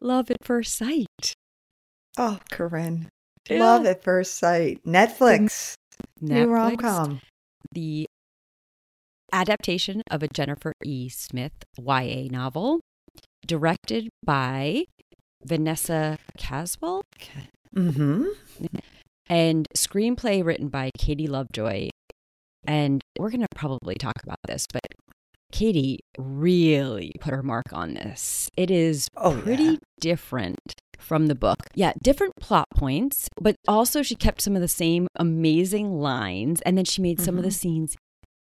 Love at First Sight. Oh, Corinne. Yeah. Love at first sight. Netflix. New Netflix, rom com. The adaptation of a Jennifer E. Smith YA novel, directed by Vanessa Caswill, Mm-hmm. and screenplay written by Katie Lovejoy. And we're going to probably talk about this, but Katie really put her mark on this. It is Oh, pretty yeah. different from the book. Yeah, different plot points, but also she kept some of the same amazing lines. And then she made some of the mm-hmm. scenes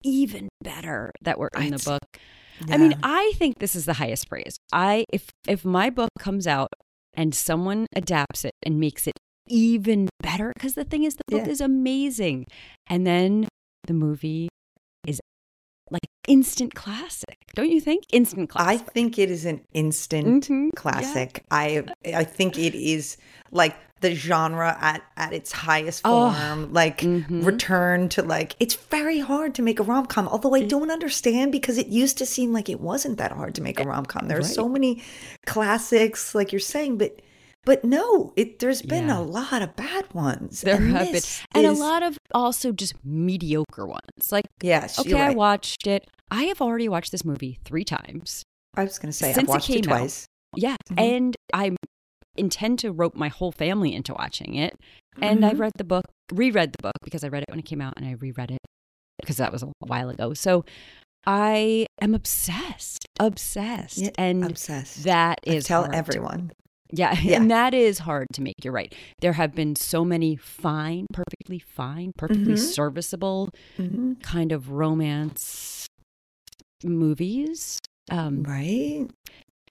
even better that were in the Right. book. I mean, I think this is the highest praise. I if if my book comes out and someone adapts it and makes it even better because the thing is the book Yeah. is amazing. And then the movie instant classic. Don't you think? Instant classic. I think it is an instant Mhm. classic. I I think it is like the genre at at its highest Oh. form. Like Mhm. return to like it's very hard to make a rom com. Although I don't understand because it used to seem like it wasn't that hard to make a rom com. There are so many classics, like you're saying, but but no, it there's been Yeah. a lot of bad ones. There and have been, and a lot of also just mediocre ones. Like, Yes, okay, you're I watched it. I have already watched this movie three times. I was going to say since I've it watched it, came out. twice. Yeah, Mhm. and I intend to rope my whole family into watching it. And I've Mhm. read the book, reread the book because I read it when it came out, and I reread it because that was a while ago. So I am obsessed, obsessed, Yeah, and obsessed. That is I tell hard everyone. Yeah, Yeah. and that is hard to make. You're right. There have been so many fine, perfectly fine, perfectly Mhm. serviceable Mhm. kind of romance movies. Um, Right?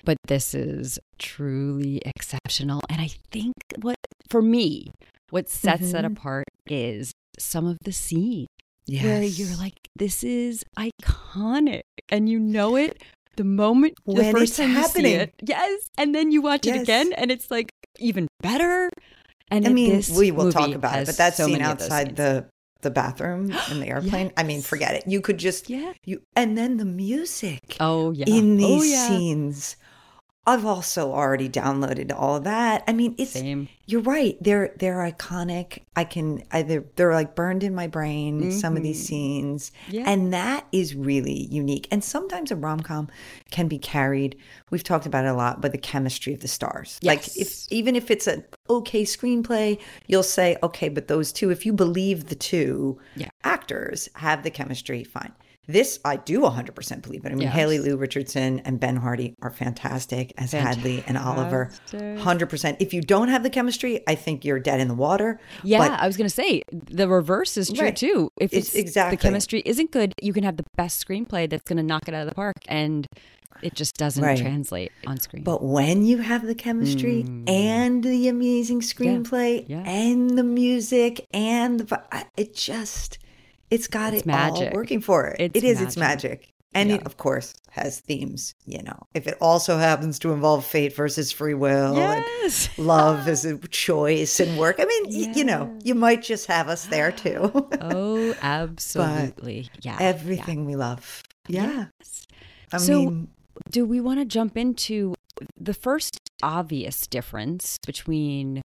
but this is truly exceptional. And I think what, for me, what sets it Mhm. apart is some of the scenes Yes. where you're like, this is iconic. And you know it the moment the first it's time you happening. see it. Yes. And then you watch it again and it's like even better. And I mean, we will talk about it, but that so scene many of those outside the the bathroom in the airplane, I mean, forget it. You could just Yeah. you and then the music Oh, yeah. in oh, these yeah. scenes. I've also already downloaded all of that. I mean, it's Same. you're right. They're they're iconic. I can either they're like burned in my brain. Some of these Mhm. scenes, Yeah. and that is really unique. And sometimes a rom com can be carried. We've talked about it a lot, but the chemistry of the stars. Yes. Like if even if it's an okay screenplay, you'll say okay, but those two, if you believe the two Yeah. actors have the chemistry, fine. This I do 100% believe it. I mean, Yes. Haley Lu Richardson and Ben Hardy are fantastic as Hadley and Oliver. 100%. If you don't have the chemistry, I think you're dead in the water. Yeah, But I was going to say the reverse is true Right. too. If It's it's, exactly. the chemistry isn't good, you can have the best screenplay that's going to knock it out of the park, and it just doesn't Right. translate on screen. But when you have the chemistry Mm. and the amazing screenplay yeah. and the music and the, it just, it's got It's it magic. all working for it. It's it is, it's magic. magic. And Yeah. it, of course, has themes, you know. If it also happens to involve fate versus free will and yes, love as a choice and work, I mean, y- you know, you might just have us there too. oh, absolutely, yeah, yeah. Everything we love. Yeah. Yes. I So- mean, Do we want to jump into the first obvious difference between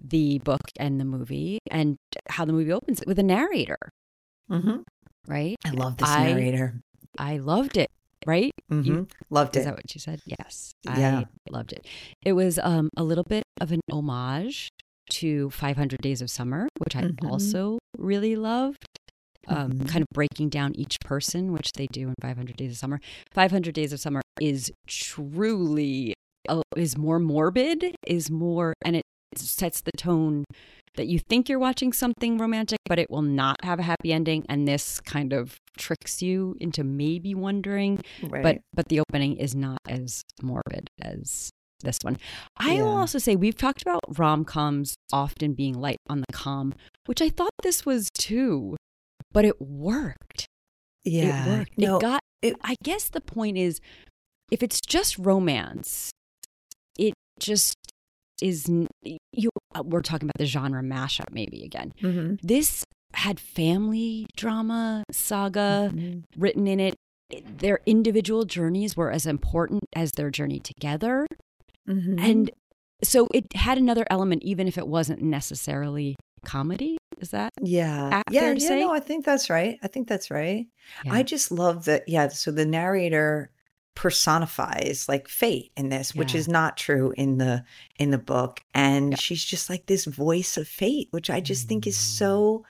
the book and the movie, and how the movie opens with a narrator, mhm. right? I love this I- narrator. I loved it. Right? Mm-hmm. Loved it. Is that what you said? Yes. Yeah. I loved it. It was um, a little bit of an homage to 500 Days of Summer, which I Mhm. also really loved. Um, Mhm. Kind of breaking down each person, which they do in 500 Days of Summer. 500 Days of Summer is truly, uh, is more morbid, is more, and it sets the tone that you think you're watching something romantic, but it will not have a happy ending. And this kind of tricks you into maybe wondering Right. but but the opening is not as morbid as this one. I will also say we've talked about rom coms often being light on the calm, which I thought this was too, but it worked. yeah. It worked. No, it got. it- I guess the point is, if it's just romance, it just is. You. Uh, We're talking about the genre mashup, maybe again. mhm. This had family drama saga Mhm. written in it. Their individual journeys were as important as their journey together. Mhm. And so it had another element, even if it wasn't necessarily comedy. Is that yeah, yeah, yeah. say? No, I think that's right. I think that's right. Yeah. I just love that. Yeah. So the narrator personifies like fate in this, which is not true in the in the book, and Yeah. she's just like this voice of fate, which I just think is Mm. so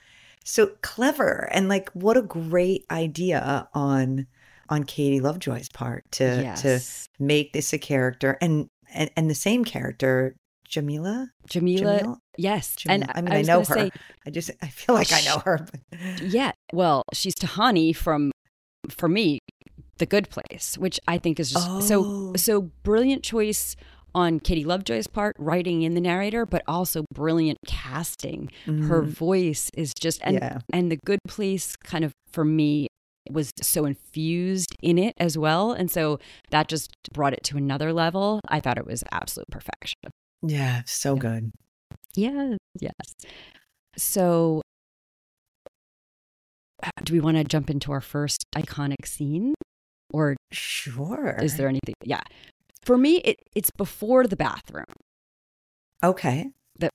so clever and like what a great idea on on Katie Lovejoy's part to to make this a character and and, and the same character Jamila Jamila, Jamil? yes. Jamila. And I mean I, was know her say, I just I feel like I know her but yeah. Well, she's Tahani from, for me, The Good Place, which I think is just so Oh. so brilliant choice on Katie Lovejoy's part, writing in the narrator, but also brilliant casting. Her Mm, voice is just and yeah and The Good Place kind of for me was so infused in it as well, and so that just brought it to another level. I thought it was absolute perfection. yeah so Yeah. good Yeah, yes. So, uh, do we want to jump into our first iconic scene, or sure is there anything? Yeah, for me, it it's before the bathroom. okay That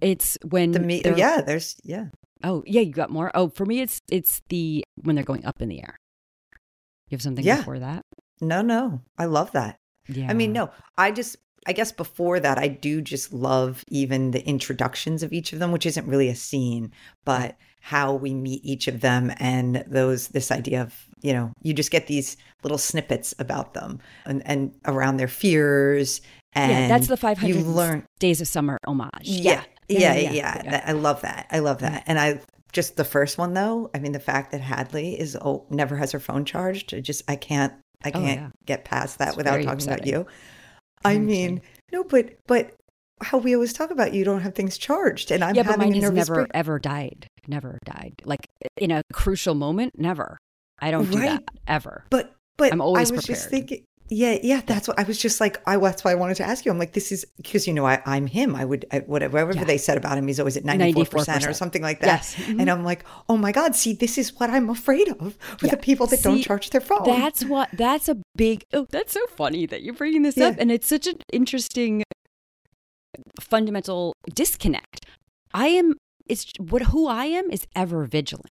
It's when the me yeah there's yeah Oh, yeah, you got more. Oh, for me, it's it's the when they're going up in the air. You have something Yeah. before that? no no I love that Yeah. I mean, no, I just, I guess before that, I do just love even the introductions of each of them, which isn't really a scene, but how we meet each of them and those, this idea of, you know, you just get these little snippets about them and, and around their fears. And yeah, that's the five you learn. days of summer homage. Yeah. Yeah. Yeah. yeah. That- I love that. I love that. And I, just the first one though, I mean, the fact that Hadley is, oh, never has her phone charged. I just, I can't, I Oh, can't yeah. get past that It's without talking about you. I mean, no, but but how we always talk about you don't have things charged, and I'm yeah, but mine a has nervous never break- ever died. Never died. Like in a crucial moment, never. I don't do Right. that ever. But but I'm always I was just prepared. thinking, yeah, yeah. That's what I was just like. I that's why I wanted to ask you. I'm like, this is because you know I, I'm him. I would I, whatever whatever Yeah. they said about him, he's always at 94 percent or something like that. Yes. Mhm. And I'm like, oh my god, see, this is what I'm afraid of for Yeah. the people that don't charge their phone. That's what. That's a big. Oh, that's so funny that you're bringing this up, and it's such an interesting, fundamental disconnect. I am. It's what who I am is ever vigilant.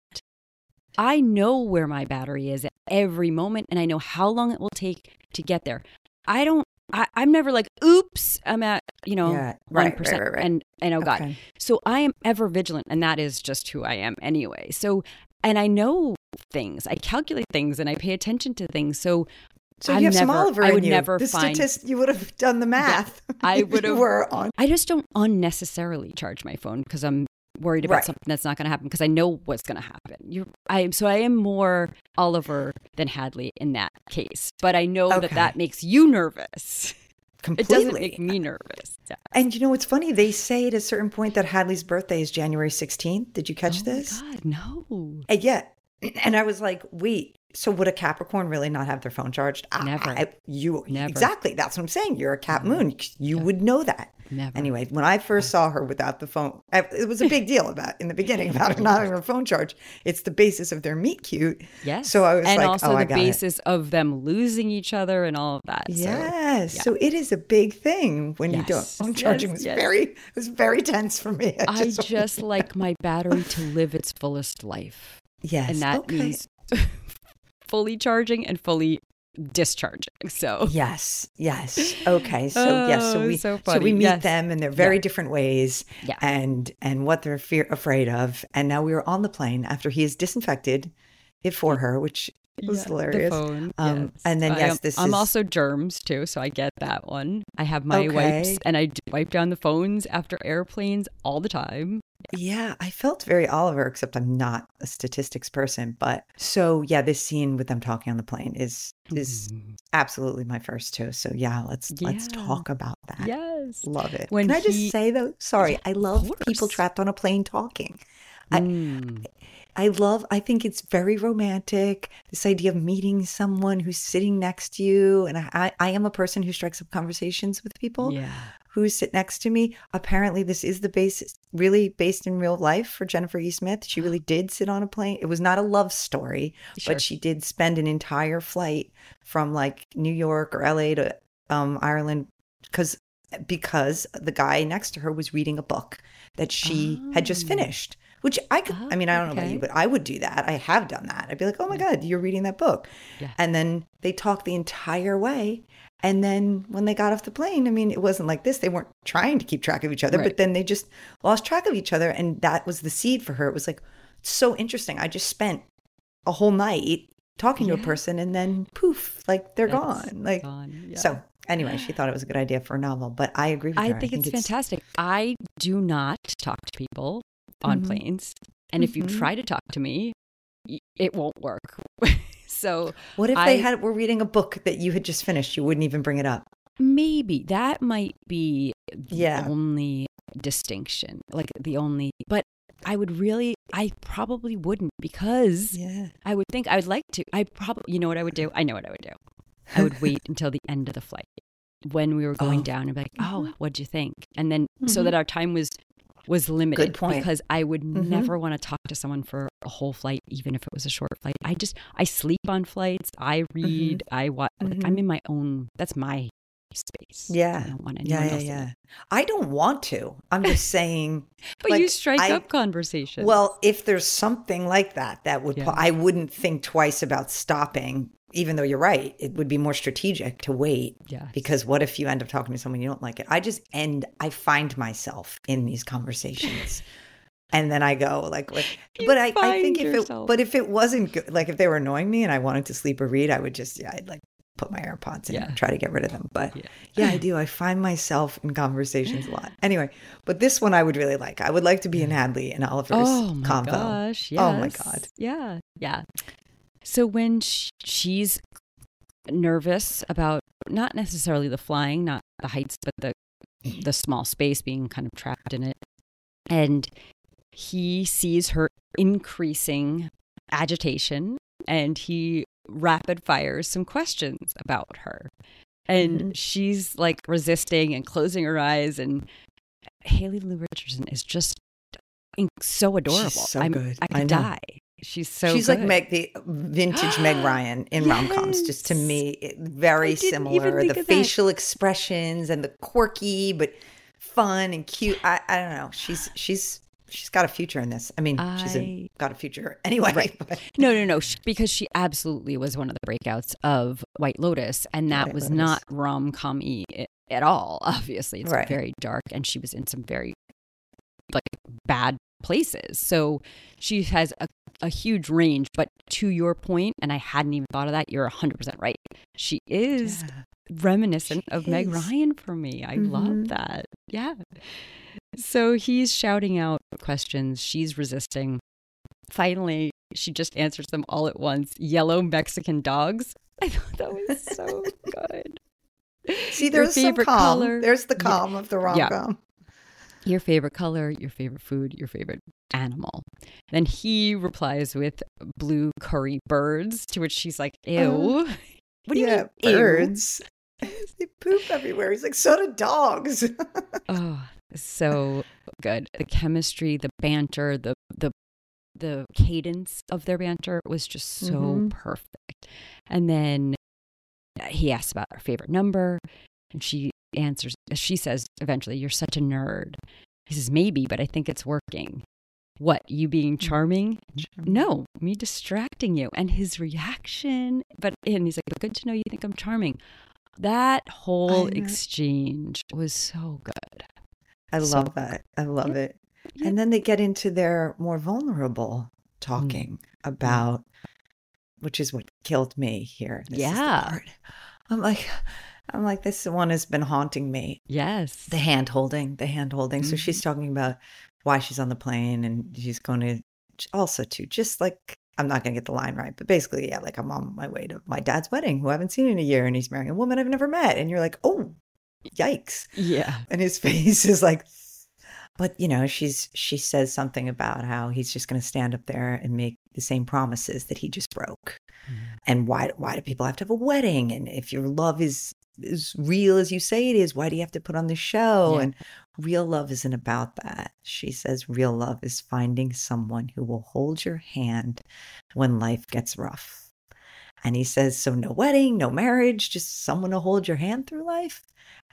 I know where my battery is at every moment, and I know how long it will take to get there. I don't. I, I'm never like, oops, I'm at you know Yeah, one right, right, right, right. and and oh god, Okay. so I am ever vigilant, and that is just who I am anyway. So, and I know things, I calculate things, and I pay attention to things. So, So I'm you have some never- Oliver I would you. never the find- statist, you would have done the math. I would have- were on. I just don't unnecessarily charge my phone because I'm worried about Right. something that's not going to happen because I know what's going to happen. You're, I am so I am more Oliver than Hadley in that case, but I know that Okay. that makes you nervous. It doesn't make me nervous. Yeah. And you know what's funny? They say at a certain point that Hadley's birthday is January 16th. Did you catch oh this? My God, no. And yeah. And I was like, wait, so would a Capricorn really not have their phone charged? Never. I, you Never. exactly. That's what I'm saying. You're a Cap Never. Mm-hmm. Moon. You would know that. Never. Anyway, when I first saw her without the phone, I, it was a big deal about in the beginning about her not having her phone charged. It's the basis of their meet cute. Yes. So I was and like, also oh, I the got it. basis of them losing each other and all of that. So, Yes. yeah. So it is a big thing when you don't. Phone charging yes, was yes. very it was very tense for me. I just like my battery to live its fullest life. yes. And that okay. means fully charging and fully discharging. So Yes, yes. Okay, so yes, so Oh, we so so, we meet Yes. them and they're very Yeah. different ways, Yeah. and and what they're fear afraid of. And now we are on the plane after he has disinfected it for her, which was Yeah, hilarious. Um, yes. and then, yes, this I'm is- also germs too, so I get that one. I have my Okay. wipes and I wipe down the phones after airplanes all the time. Yeah, I felt very Oliver, except I'm not a statistics person. But so yeah, this scene with them talking on the plane is is Mhm. absolutely my first too. So yeah, let's let's talk about that. Yes. Love it. When Can I just say though? Sorry, Yeah, I love people trapped on a plane talking. Mm. I love, I think it's very romantic. This idea of meeting someone who's sitting next to you. And I, I, I am a person who strikes up conversations with people Yeah. who sit next to me. Apparently, this is the basis, really based in real life for Jennifer E. Smith. She really did sit on a plane. It was not a love story, Sure. but she did spend an entire flight from like New York or LA to um, Ireland because because the guy next to her was reading a book that she had just Oh. finished. Which I could, I mean, I oh, don't know about you, but I would do that. I have done that. I'd be like, oh my God, you're reading that book. Yeah. And then they talked the entire way. And then when they got off the plane, I mean, it wasn't like this. They weren't trying to keep track of each other, Right. but then they just lost track of each other. And that was the seed for her. It was like, so interesting. I just spent a whole night talking to a person and then poof, like they're That's gone. Like, gone, yeah. so anyway, she thought it was a good idea for a novel, but I agree with I her. think, it's fantastic. I do not talk to people on Mhm. planes. And if you Mhm. try to talk to me, it won't work. so What if I- they had were reading a book that you had just finished? You wouldn't even bring it up. maybe that might be the Yeah. only distinction. Like the only, but I would really, I probably wouldn't because Yeah. I would think I would like to. I probably, you know what I would do? I know what I would do. I would wait until the end of the flight when we were going Oh. down and be like, oh, Mhm. what'd you think? And then so Mhm. that our time was was limited Good point. because I would Mhm. never want to talk to someone for a whole flight, even if it was a short flight. I just I sleep on flights. I read. I watch. Like, I'm Mhm. in my own. That's my space. Yeah. I don't want anyone Yeah, yeah, else. yeah. I don't want to. I'm just saying. But you strike I- up conversations. Well, if there's something like that, that would Yeah. I wouldn't think twice about stopping. Even though you're right, it would be more strategic to wait. yeah. Because what if you end up talking to someone you don't like it? I just end. I find myself in these conversations. And then I go like, what? But I, I think if it, but if it wasn't good, like if they were annoying me and I wanted to sleep or read, I would just, yeah, I'd like put my AirPods in Yeah. and try to get rid of them. But Yeah. yeah, I do. I find myself in conversations a lot. Anyway, but this one I would really like. I would like to be in Hadley and Oliver's combo. Oh my convo. gosh! Yes. Oh my God. Yeah, yeah. So when sh- she's nervous about not necessarily the flying, not the heights, but the the small space being kind of trapped in it, and he sees her increasing agitation, and he rapid fires some questions about her, and Mhm. she's like resisting and closing her eyes, and Haley Lu Richardson is just so adorable. She's so I'm- good. I I could know. die. She's so She's like. Meg, the vintage Meg Ryan in rom coms. Just to me, very I similar. The of that. facial expressions and the quirky but fun and cute. I, I don't know. She's she's she's got a future in this. I mean, she's a, I- got a future anyway. Right. but- No, no, no. sh- Because she absolutely was one of the breakouts of White Lotus, and that White was Lotus. not rom com y at all. Obviously, it's Right. very dark, and she was in some very like bad places. So she has a, a huge range. But to your point, and I hadn't even thought of that. You're hundred percent right. She is Yeah. reminiscent She of Meg. Ryan for me. I Mhm. love that. Yeah. So he's shouting out questions. She's resisting. Finally, she just answers them all at once. Yellow Mexican dogs. I thought that was so good. See, there's some favorite calm. color. There's the Yeah. calm of the rom Yeah. com. Your favorite color, your favorite food, your favorite animal. Then he replies with blue curry birds, to which she's like, ew. Uh, what do you yeah, mean, birds. they poop everywhere. He's like, so do dogs. Oh, so good. The chemistry, the banter, the the the cadence of their banter was just so Mhm. perfect. And then he asks about her favorite number, and she answers. She says eventually, "You're such a nerd." He says, "Maybe, but I think it's working." What you being Mm. charming? No, me distracting you. And his reaction, but and he's like, "Good to know you think I'm charming." That whole exchange was so good. I So love that. I love it. Yeah. And then they get into their more vulnerable talking about, which is what killed me here. This Yeah. part. I'm like, I'm like, this one has been haunting me. Yes. The hand holding, the hand holding. So Mm-hmm. she's talking about why she's on the plane and she's going to also to just like I'm not going to get the line right, but basically, yeah, like I'm on my way to my dad's wedding, who I haven't seen in a year, and he's marrying a woman I've never met, and you're like, oh, yikes! yeah. and his face is like but you know she's she says something about how he's just going to stand up there and make the same promises that he just broke and why why do people have to have a wedding and if your love is as real as you say it is why do you have to put on the show Yeah. and real love isn't about that she says real love is finding someone who will hold your hand when life gets rough and he says so no wedding no marriage just someone to hold your hand through life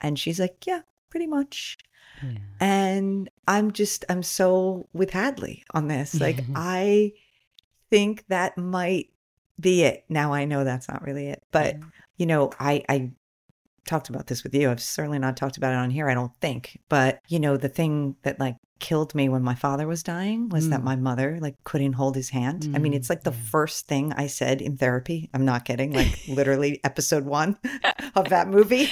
and she's like yeah pretty much. Yeah. And I'm just, I'm so with Hadley on this. Like, I think that might be it. Now I know that's not really it. But, you know, I, I talked about this with you. I've certainly not talked about it on here, I don't think. But, you know, the thing that like killed me when my father was dying was that Mm. my mother like couldn't hold his hand. I mean, Mm, it's like the first thing I said in therapy. I'm not kidding. Like literally episode one of that movie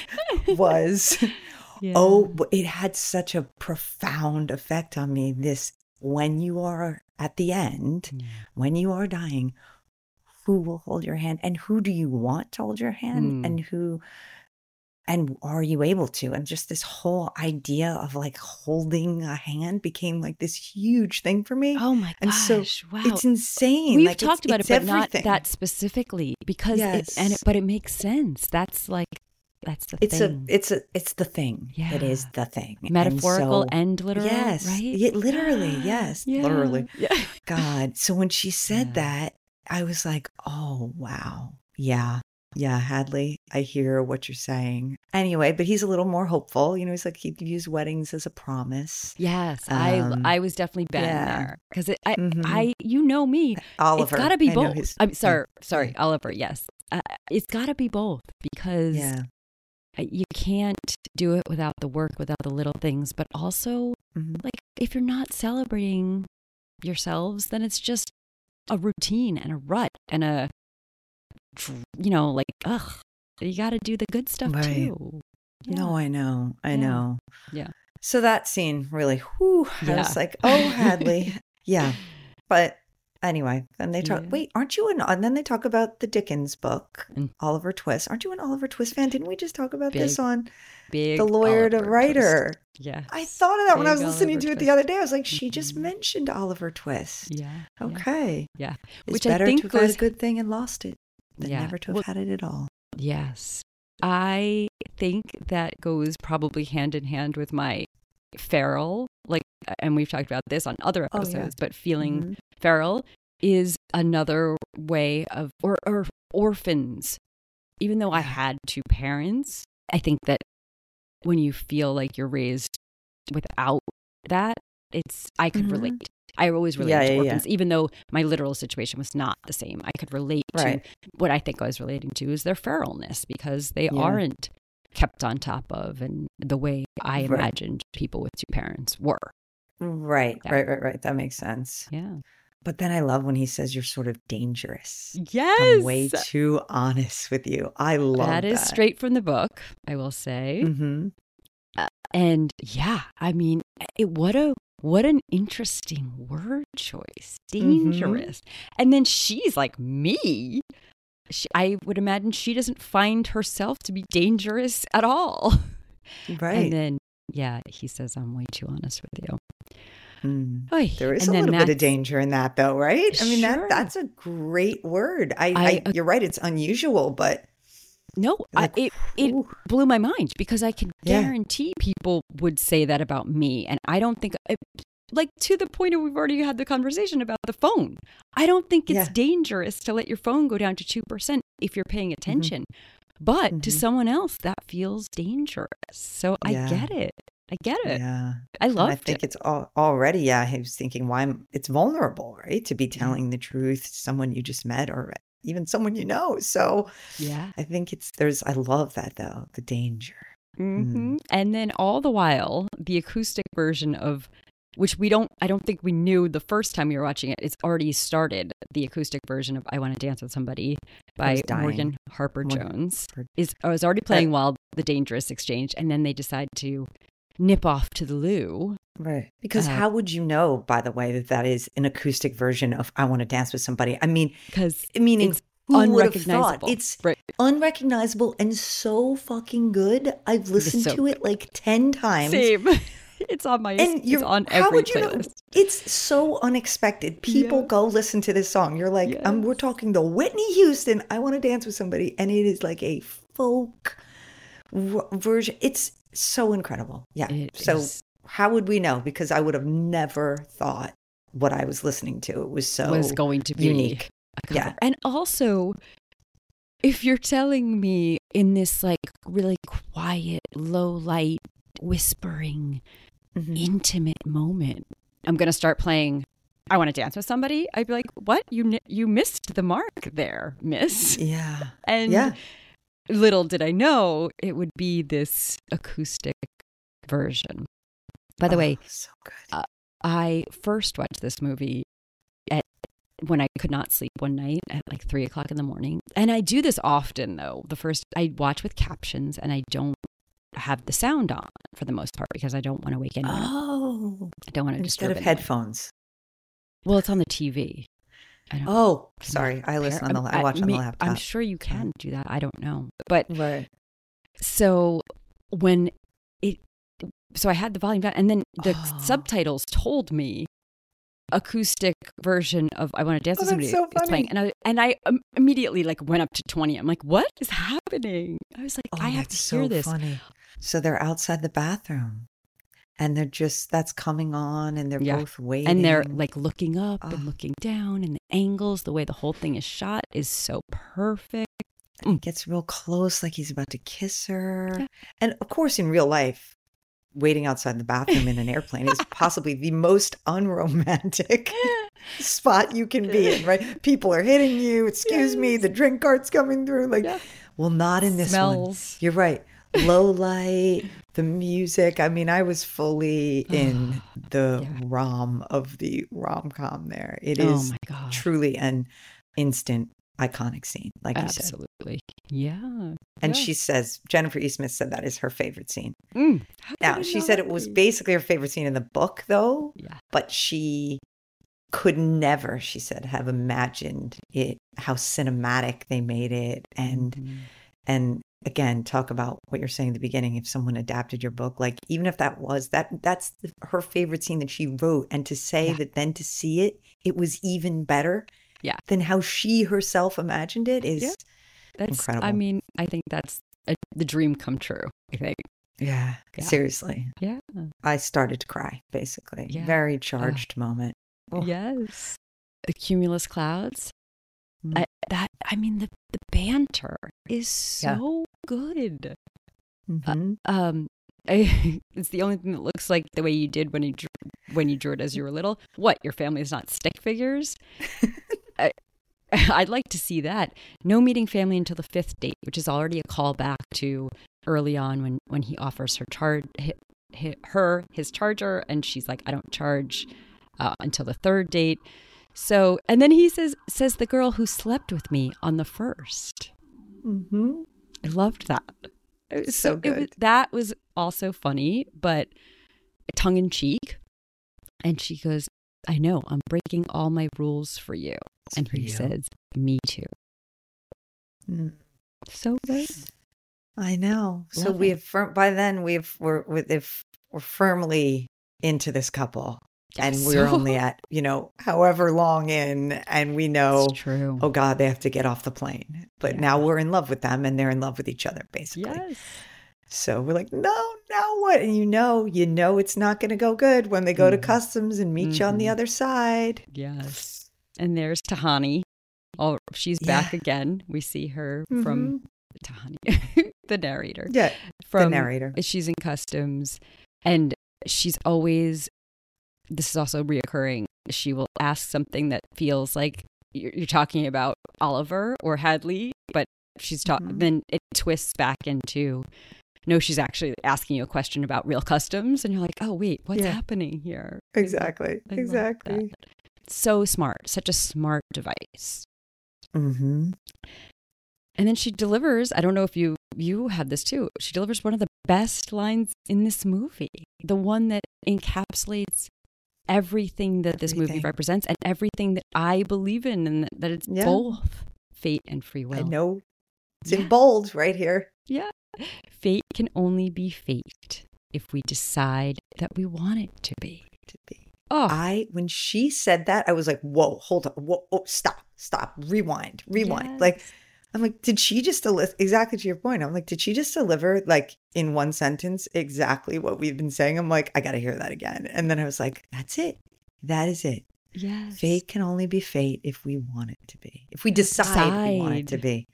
was Yeah. Oh, it had such a profound effect on me. This, when you are at the end, Yeah. when you are dying, who will hold your hand and who do you want to hold your hand Mm. and who, and are you able to? And just this whole idea of like holding a hand became like this huge thing for me. Oh my And so gosh! wow. It's insane. We've Like, it's- talked about it's it, but everything. not that specifically because it, and it, Yes. but it makes sense. That's like that's the It's thing. a, it's a, it's the thing. It is the thing. And metaphorical so- and literal. Yes. right? Yeah, literally, yes, Yeah. literally. Yeah. God. So when she said Yeah. that, I was like, oh, wow. Yeah. Yeah, Hadley, I hear what you're saying. Anyway, but he's a little more hopeful. You know, he's like, he views weddings as a promise. Yes, Um, I I was definitely Ben yeah. there because I Mhm. I you know me. Oliver. It's got to be I both. I'm sorry, sorry. Oliver. Yes, uh, it's got to be both because Yeah. you can't do it without the work, without the little things. But also, Mhm. like if you're not celebrating yourselves, then it's just a routine and a rut and a you know like ugh. You got to do the good stuff Right. too. No, I know. I Yeah. know. Yeah. So that scene really, whew, I Yeah. was like, oh, Hadley. yeah. But anyway, then they talk, Yeah. wait, aren't you an, and then they talk about the Dickens book, Mm. Oliver Twist. Aren't you an Oliver Twist fan? Didn't we just talk about this on Big The Lawyer to Writer? twist. Yeah. I thought of that when I was Big listening Oliver to it the other day. I was like, she just Mhm. mentioned Oliver Twist. Yeah. yeah. Okay. Yeah. It's Which I better think to goes- a good thing and lost it Yeah. never to have Well- had it at all. Yes. I think that goes probably hand in hand with my feral, like, and we've talked about this on other Oh, yeah. episodes, but feeling Mhm. feral is another way of, or, or orphans. Even though I had two parents, I think that when you feel like you're raised without that, it's, I could Mhm. relate. I always relate Yeah, to yeah, yeah. orphans, even though my literal situation was not the same. I could relate to what I think I was relating to is their feralness because they aren't kept on top of and the way I Right. imagined people with two parents were. Right, right, right, right. That makes sense. Yeah. But then I love when he says you're sort of dangerous. Yes. I'm way too honest with you. I love that is straight from the book, I will say. hmm And yeah, I mean, it, what a what an interesting word choice. Mm-hmm. Dangerous. And then she's like me. She, I would imagine she doesn't find herself to be dangerous at all. Right. And then yeah, he says I'm way too honest with you. Mm. Oy. There is a little bit of danger in that, though, right? I mean, Sure. that that's a great word. I, I I, you're right. It's unusual, but No, I, Like, it it ooh. blew my mind because I can Yeah. guarantee people would say that about me, and I don't think it, like to the point of we've already had the conversation about the phone. I don't think it's Yeah. dangerous to let your phone go down to two percent if you're paying mm-hmm. attention, but to Mhm. someone else that feels dangerous. So I get it. I get it. yeah. I love I think it. it's all, already. Yeah, I was thinking why I'm, it's vulnerable, right? To be mm-hmm. telling the truth to someone you just met or even someone you know. So Yeah. I think it's there's. I love that though. The danger. hmm And then all the while, the acoustic version of which we don't I don't think we knew the first time we were watching it. It's already started. The acoustic version of I Want to Dance with Somebody by. Morgan Harper Jones is I was already playing while the Dangerous Exchange and then they decide to nip off to the loo. Right. Because Uh, how would you know, by the way, that that is an acoustic version of "I Want to Dance with Somebody"? I mean, Because meaning It's who would have thought? unrecognizable. It's Right. unrecognizable and so fucking good. I've listened so to it like ten times. same. it's on my And it's you're on how would you know? It's so unexpected. People Yeah. go listen to this song. You're like, um, we're talking the Whitney Houston. I want to dance with somebody, and it is like a folk version. It's so incredible. Yeah. It so is- how would we know? Because I would have never thought what I was listening to. It was so was going to be unique. Yeah. And also, if you're telling me in this like really quiet, low light whispering, Mhm. intimate moment. I'm going to start playing I want to dance with somebody. I'd be like, "What? You you missed the mark there, miss." Yeah. And Yeah. little did I know it would be this acoustic version. By the Oh, way, so good. Uh, I first watched this movie at when I could not sleep one night at like three o'clock in the morning. And I do this often though. The first I watch with captions and I don't have the sound on for the most part because I don't want to wake anyone. Oh, I don't want to instead disturb of anyone. headphones. Well, it's on the TV. I don't Oh, sorry. I listen on the. I watch on the laptop. I'm sure you can do that. I don't know. But Right. so when so I had the volume down and then the Oh. subtitles told me acoustic version of I want to dance Oh, with somebody so is playing and I and I um, immediately like went up to 20 I'm like what is happening I was like Oh, I have to that's hear so this Funny. So they're outside the bathroom, and they're just that's coming on, and they're Yeah. both waiting, and they're like looking up Oh. and looking down and the angles the way the whole thing is shot is so perfect He gets real close, like he's about to kiss her. Yeah. And of course, in real life, waiting outside the bathroom in an airplane is possibly the most unromantic spot you can be in, right? People are hitting you. Excuse me, the drink cart's coming through. Like, Yeah. well, not in this one. You're right. Low light, the music. I mean, I was fully in the Yeah. rom of the rom com there. It oh is truly an instant iconic scene, like you said. absolutely yeah And Yeah. she says, Jennifer E. Smith said that is her favorite scene. Mm, Now, she said it was basically her favorite scene in the book, though, yeah but she could never, she said, have imagined it, how cinematic they made it. And, Mhm. and again, talk about what you're saying at the beginning. If someone adapted your book, like even if that was that, that's the, her favorite scene that she wrote. And to say Yeah. that then to see it, it was even better Yeah. than how she herself imagined it is. Yeah. That's, I mean, I think that's a, the dream come true. I think. Yeah, Yeah. seriously. Yeah. I started to cry, basically. Yeah. Very charged moment. Oh. Yes. The cumulus clouds. Mm. I, that I mean, the the banter is Yeah. so good. Mhm. Um, I, it's the only thing that looks like the way you did when you drew, when you drew it as you were little. What? Your family is not stick figures. I, I'd like to see that. No meeting family until the fifth date, which is already a callback to early on when when he offers her charge her his charger, and she's like, "I don't charge uh, until the third date." So, and then he says says the girl who slept with me on the first. mm-hmm. I loved that. It was So it was- good. that was also funny, but tongue in cheek. And she goes, I know, I'm breaking all my rules for you. It's and for he you. says, Me too. Mm. So good. I know. So we have fir- by then we've we're we're, we're firmly into this couple, and we're only at you know however long in, and we know It's true. oh god they have to get off the plane, but now we're in love with them, and they're in love with each other basically. yes. So we're like, no, now what? And you know, you know, it's not going to go good when they go to Mhm. customs and meet you on the Mhm. other side. Yes. And there's Tahani. Oh, she's back Yeah. again. We see her from Tahani, the narrator. Yeah, From the narrator. she's in customs and she's always this is also reoccurring she will ask something that feels like you're, you're talking about oliver or hadley but she's talking Mhm. then it twists back into no she's actually asking you a question about real customs and you're like oh wait what's Yeah. happening here Exactly. I Exactly. so smart such a smart device Mm-hmm. and then she delivers i don't know if you you had this too she delivers one of the best lines in this movie the one that encapsulates everything that this movie represents and everything that i believe in and that, that it's Yeah. both fate and free will I know it's Yeah. in bold right here. yeah fate can only be faked if we decide that we want it to be To be. oh I when she said that, I was like, "Whoa, hold on, whoa, oh, stop, stop, rewind, rewind." Like. I'm like, did she just deliver exactly to your point? I'm like, did she just deliver like in one sentence exactly what we've been saying? I'm like, I got to hear that again. And then I was like, that's it. That is it. Yes. Fate can only be fate if we want it to be. If we decide, we want it to Decide.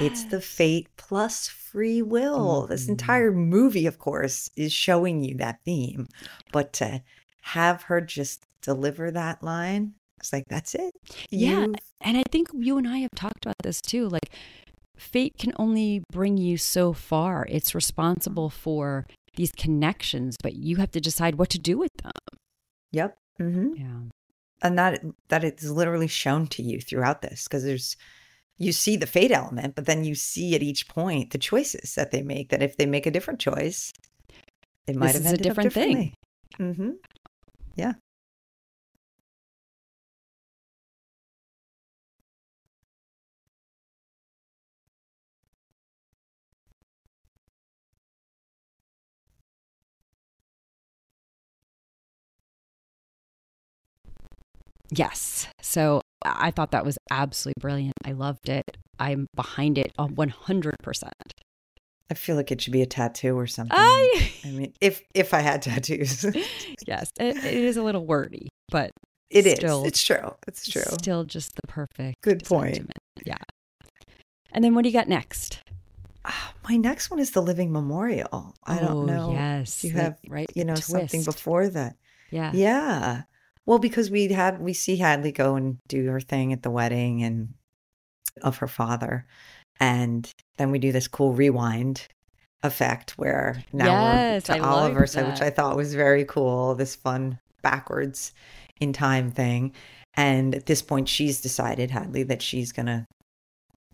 be. It's the fate plus free will. This Mhm. entire movie, of course, is showing you that theme. But to have her just deliver that line, it's like, that's it. Yeah. You've- And I think you and I have talked about this too. Like, fate can only bring you so far. It's responsible for these connections, but you have to decide what to do with them. Yep. hmm Yeah. And that that is literally shown to you throughout this because there's you see the fate element, but then you see at each point the choices that they make. That if they make a different choice, it might This have is a different thing. Mm-hmm. Yeah. Yes. So I thought that was absolutely brilliant. I loved it. I'm behind it a 100%. I feel like it should be a tattoo or something. I, I mean, if if I had tattoos, yes, it, it is a little wordy, but it is. Still- It's true. It's true. still just the perfect Good point. sentiment. Yeah. And then what do you got next? Ah, My next one is the living memorial. I Oh, don't know. Yes. you have, right. You know, something before that. Yeah. Yeah. Well, because we had we see Hadley go and do her thing at the wedding and of her father, and then we do this cool rewind effect where now Yes, we're I to like Oliver's side, which. I thought was very cool. This fun backwards in time thing, and at this point, she's decided Hadley that she's gonna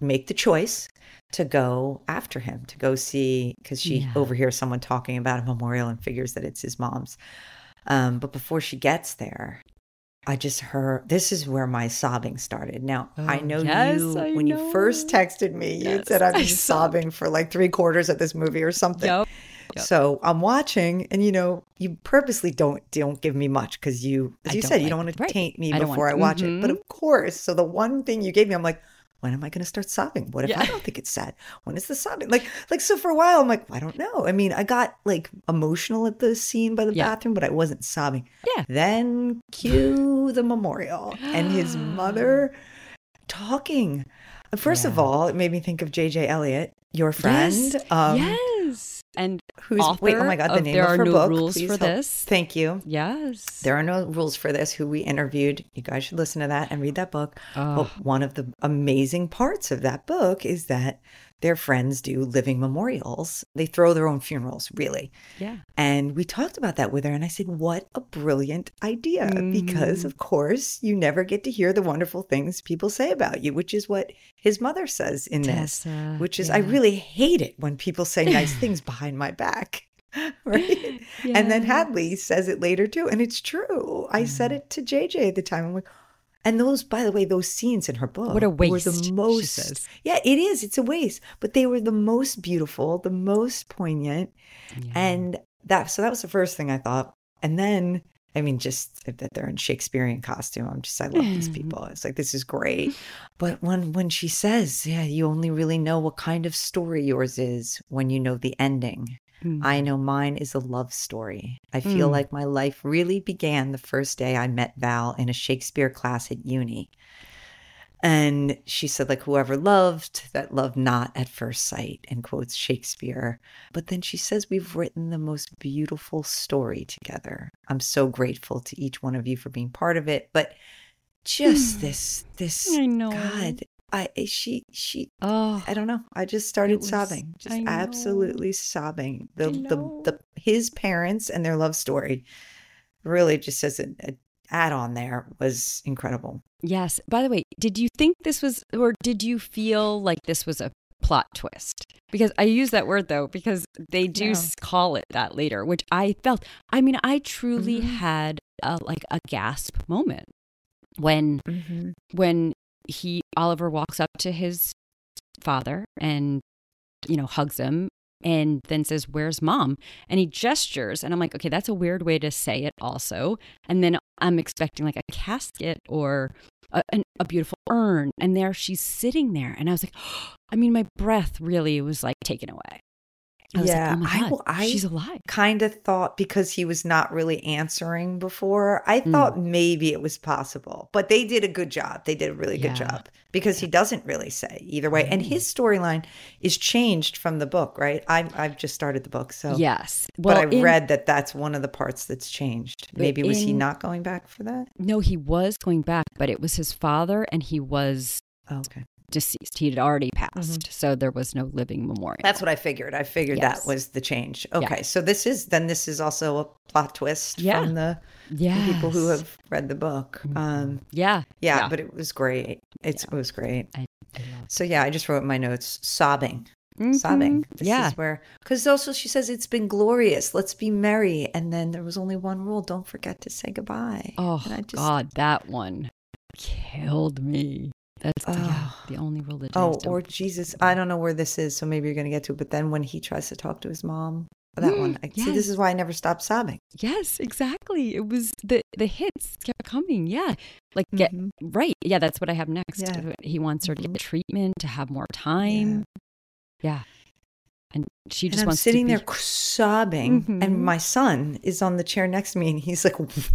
make the choice to go after him to go see because she Yeah. overhears someone talking about a memorial and figures that it's his mom's um, but before she gets there, I just heard this is where my sobbing started. Now, I Oh, know yes, you, I when you first texted me, you Yes, said I've I been sobbing for like three quarters of this movie or something. Yep. Yep. So I'm watching, and you know, you purposely don't don't give me much because you, as I you said, you don't want to taint me I before want- I watch it. But Mhm. of course, so the one thing you gave me, I'm like, when am I going to start sobbing? What if I don't think it's sad? When is the sobbing? Like, like so for a while, I'm like, I don't know. I mean, I got like emotional at the scene by the Yeah. bathroom, but I wasn't sobbing. Yeah. Then cue the memorial and his mother talking. First of all, it made me think of J.J. Elliott, your friend. Yes. Um, yes. And Who's wait? Oh my God! The name There of Are her No book. Rules Please for help. This. Thank you. yes. There are no rules for this. Who we interviewed. You guys should listen to that and read that book. Oh, But one of the amazing parts of that book is that their friends do living memorials. They throw their own funerals, really. yeah. And we talked about that with her. And I said, What a brilliant idea. Because, Mhm. of course, you never get to hear the wonderful things people say about you, which is what his mother says in this, which is, I really hate it when people say nice things behind my back. Right. And then Hadley says it later too. And it's true. I said it to JJ at the time. I'm like, and those, by the way, those scenes in her book What a were waste, the she most. Yeah, it is. It's a waste. But they were the most beautiful, the most poignant. Yeah. And that, so that was the first thing I thought. And then, I mean, just that they're in Shakespearean costume. I'm just, I love these people. It's like, this is great. But when, when she says, yeah, you only really know what kind of story yours is when you know the ending. Mm. I know mine is a love story. I feel Mm. like my life really began the first day I met Val in a Shakespeare class at uni. And she said, like, whoever loved, that loved not at first sight, and quotes Shakespeare. But then she says, we've written the most beautiful story together. I'm so grateful to each one of you for being part of it. But just this, this, I know. God, I, she, she, Oh, I don't know. I just started was- sobbing, just absolutely sobbing. The, the the his parents and their love story, really just as an add on there was incredible. yes. By the way, did you think this was, or did you feel like this was a plot twist? Because I use that word though, because they do No. call it that later, which I felt. I mean, I truly Mhm. had a, like a gasp moment when when he Oliver walks up to his father and you know hugs him and then says where's mom? And he gestures and i'm like okay that's a weird way to say it also. And then i'm expecting like a casket or a, an, a beautiful urn. And there she's sitting there and i was like i mean my breath really was like taken away I Yeah, like, oh I will- I- she's alive. kind of thought because he was not really answering before, I Mm. thought maybe it was possible. But they did a good job. They did a really good job because he doesn't really say either way. And his storyline is changed from the book, right? I've, I've just started the book. So, Yes, but I've in- read that that's one of the parts that's changed. Maybe was he not going back for that? No, he was going back, but it was his father, and he was Oh, okay. Deceased. He had already passed, so there was no living memorial. Mm-hmm. That's what I figured. I figured Yes. that was the change. Okay. So this is, then this is also a plot twist Yeah. from the yeah, people who have read the book. Um, yeah, Yeah, Yeah. but it was great. It's, It was great. I, I So yeah, I just wrote my notes sobbing, Mhm. sobbing. This yeah, is where because also she says it's been glorious. Let's be merry, and then there was only one rule: don't forget to say goodbye. Oh just- God, that one killed me. That's the, yeah, the only religion. Oh, or Jesus, I don't know where this is, so maybe you're gonna get to it. But then when he tries to talk to his mom, that one. Mm, I, See, this is why I never stopped sobbing. yes, exactly. It was the the hits kept coming. Yeah, like get Mhm. right. Yeah, that's what I have next. Yeah. Uh, he wants her to get mm-hmm. treatment to have more time. Yeah, and she And just I'm wants sitting be, there sobbing, Mhm. and my son is on the chair next to me, and he's like,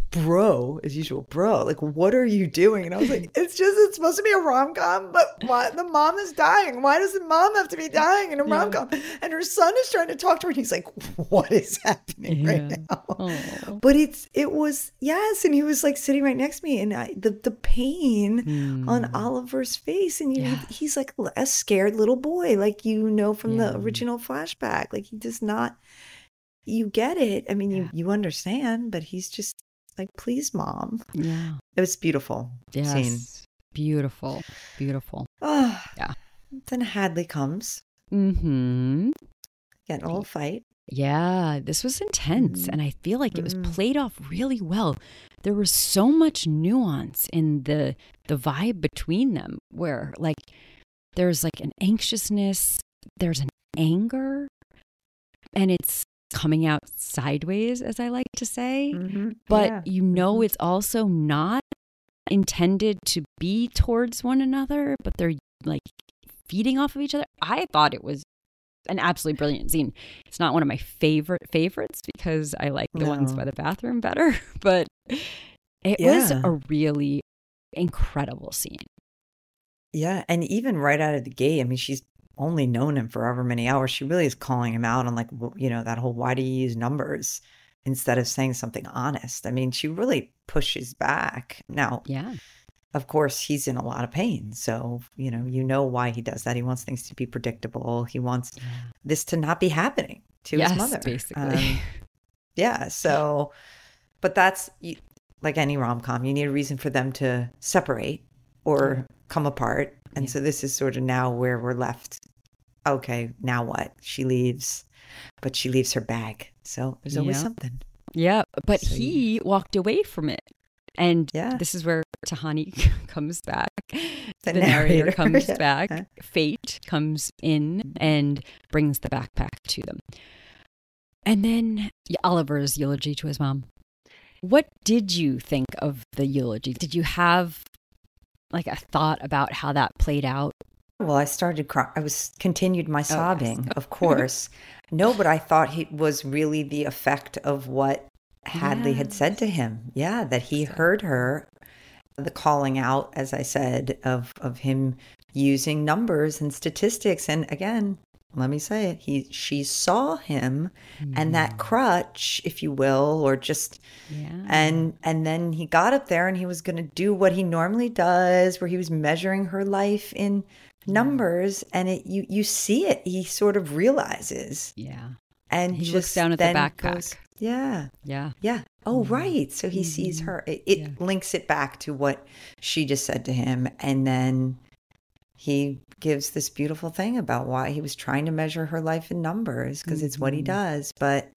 "Bro, as usual, bro, like, what are you doing?" And I was like, "It's just it's supposed to be a rom com, but why the mom is dying? Why does the mom have to be dying in a Yeah. rom com?" And her son is trying to talk to her, and he's like, "What is happening right now?" Oh. But it's it was yes, and he was like sitting right next to me, and I, the the pain on Mm. Oliver's face, and you, Yes. he's like a scared little boy, like you know from Yeah. the original flashback. Like he does not. You get it. I mean, Yeah. you you understand, but he's just like, please, mom. Yeah. It was beautiful Yes. scene. Beautiful. Beautiful. Oh, Yeah. Then Hadley comes, Mm Hmm. get in a little fight. Yeah, this was intense, Mhm. and I feel like it was Mhm. played off really well. There was so much nuance in the the vibe between them, where like there's like an anxiousness, there's an anger, and it's coming out sideways, as I like to say. Mhm. But Yeah. you know, Mhm. it's also not intended to be towards one another, but they're like feeding off of each other. I thought it was an absolutely brilliant scene. It's not one of my favorite favorites because I like the ones by the bathroom better, but it was a really incredible scene. Yeah, and even right out of the gate, I mean, she's only known him for however many hours. She really is calling him out on like, you know, that whole why do you use numbers instead of saying something honest. I mean, she really pushes back. Now, Yeah. of course, he's in a lot of pain, so you know, you know why he does that. He wants things to be predictable. He wants this to not be happening to yes, his mother, basically. Um, yeah. So, but that's like any rom com. You need a reason for them to separate or come apart. And Yeah. so this is sort of now where we're left. Okay, now what? She leaves, but she leaves her bag. So there's always Yeah. something. yeah, but So he walked away from it. And Yeah. this is where Tahani comes back. The The, narrator, narrator, comes back. Uh-huh. Fate comes in and brings the backpack to them. And then Oliver's eulogy to his mom. What did you think of the eulogy? Did you have like a thought about how that played out? Well, I started crying. I was continued my oh, yes. sobbing, of mm-hmm. course. no, but I thought it was really the effect of what Hadley had said to him. Yeah, that he heard her, the calling out, as I said, of of him using numbers and statistics. And again, let me say it. He she saw him and that hmm. crutch, if you will, or just Yeah. and and then he got up there and he was going to do what he normally does where he was measuring her life in numbers and it you you see it he sort of realizes yeah. and He just looks down at the backpack. goes, yeah Yeah. yeah oh mm-hmm. right so he sees mm-hmm. her it, it Yeah. links it back to what she just said to him and then he gives this beautiful thing about why he was trying to measure her life in numbers because it's what he Mhm. does but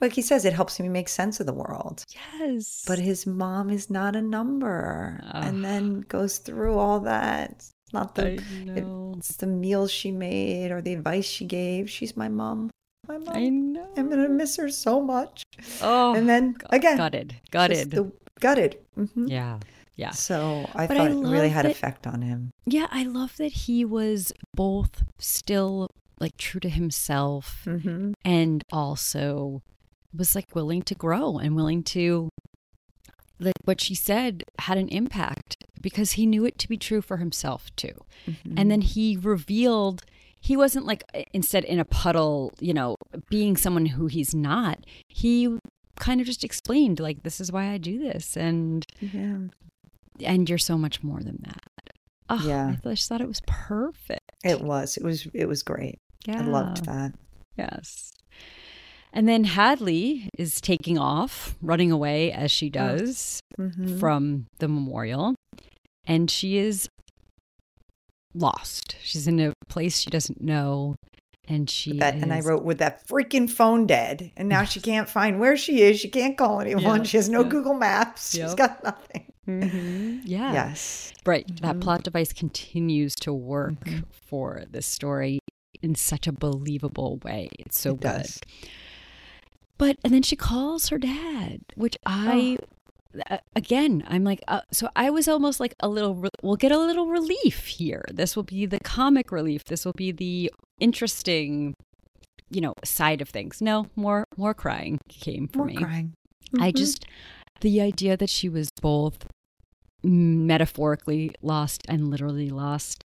like he says it helps me make sense of the world Yes. but his mom is not a number and then goes through all that it's not the it's the meals she made or the advice she gave she's my mom my mom I know. i'm gonna miss her so much Oh, and then gu- again gutted. Gutted. the, gutted hmm yeah. Yeah. so i But I thought it really had that- effect on him Yeah, I love that he was both still like true to himself Mm-hmm. and also was like willing to grow and willing to like what she said had an impact because he knew it to be true for himself too. Mm-hmm. And then he revealed he wasn't like instead in a puddle, you know, being someone who he's not. He kind of just explained like this is why I do this and Yeah. And you're so much more than that. Oh, Yeah. I just thought it was perfect. It was. It was. It was great. Yeah. I loved that. Yes. And then Hadley is taking off, running away as she does Mhm. from the memorial. And she is lost. She's in a place she doesn't know. And she That, and I wrote with that freaking phone dead, and now she can't find where she is. She can't call anyone. Yeah, She has no yeah. Google Maps. She's got nothing. Mhm. Yeah. Yes. Right. That Mhm. plot device continues to work Mhm. for this story in such a believable way. It's so It good. does. But and then she calls her dad, which I uh, again I'm like uh, so I was almost like a little re- we'll get a little relief here. This will be the comic relief. This will be the interesting you know side of things. No, more more crying came for More me. crying. I Mhm. just the idea that she was both metaphorically lost and literally lost